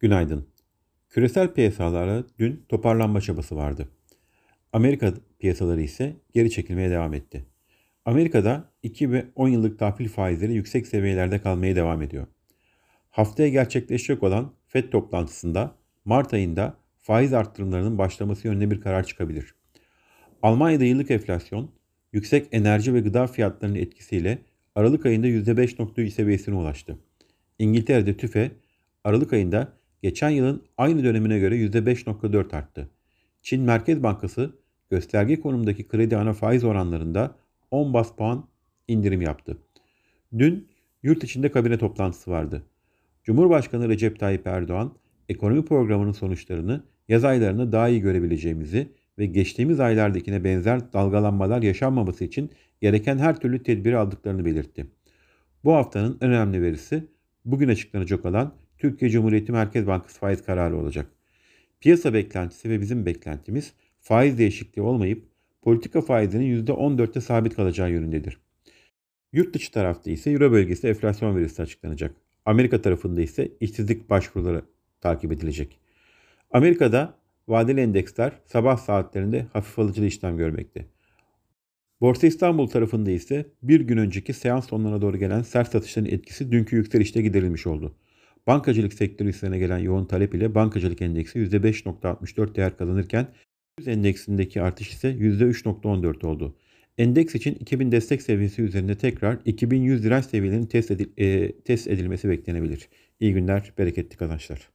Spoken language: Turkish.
Günaydın. Küresel piyasalarda dün toparlanma çabası vardı. Amerika piyasaları ise geri çekilmeye devam etti. Amerika'da 2 ve 10 yıllık tahvil faizleri yüksek seviyelerde kalmaya devam ediyor. Haftaya gerçekleşecek olan FED toplantısında Mart ayında faiz arttırımlarının başlaması yönünde bir karar çıkabilir. Almanya'da yıllık enflasyon yüksek enerji ve gıda fiyatlarının etkisiyle Aralık ayında %5.3 seviyesine ulaştı. İngiltere'de TÜFE Aralık ayında geçen yılın aynı dönemine göre %5.4 arttı. Çin Merkez Bankası gösterge konumdaki kredi ana faiz oranlarında 10 bas puan indirim yaptı. Dün yurt içinde kabine toplantısı vardı. Cumhurbaşkanı Recep Tayyip Erdoğan ekonomi programının sonuçlarını yaz aylarında daha iyi görebileceğimizi ve geçtiğimiz aylardakine benzer dalgalanmalar yaşanmaması için gereken her türlü tedbiri aldıklarını belirtti. Bu haftanın önemli verisi bugün açıklanacak olan Türkiye Cumhuriyeti Merkez Bankası faiz kararı olacak. Piyasa beklentisi ve bizim beklentimiz faiz değişikliği olmayıp politika faizinin %14'te sabit kalacağı yönündedir. Yurt dışı tarafta ise Euro bölgesi enflasyon verisi açıklanacak. Amerika tarafında ise işsizlik başvuruları takip edilecek. Amerika'da vadeli endeksler sabah saatlerinde hafif alıcılı işlem görmekte. Borsa İstanbul tarafında ise bir gün önceki seans sonlarına doğru gelen sert satışların etkisi dünkü yükselişte giderilmiş oldu. Bankacılık sektörü üzerine gelen yoğun talep ile bankacılık endeksi %5.64 değer kazanırken yüz endeksindeki artış ise %3.14 oldu. Endeks için 2000 destek seviyesi üzerinde tekrar 2100 direnç seviyelerinin test, edil, e, test edilmesi beklenebilir. İyi günler, bereketli kazançlar.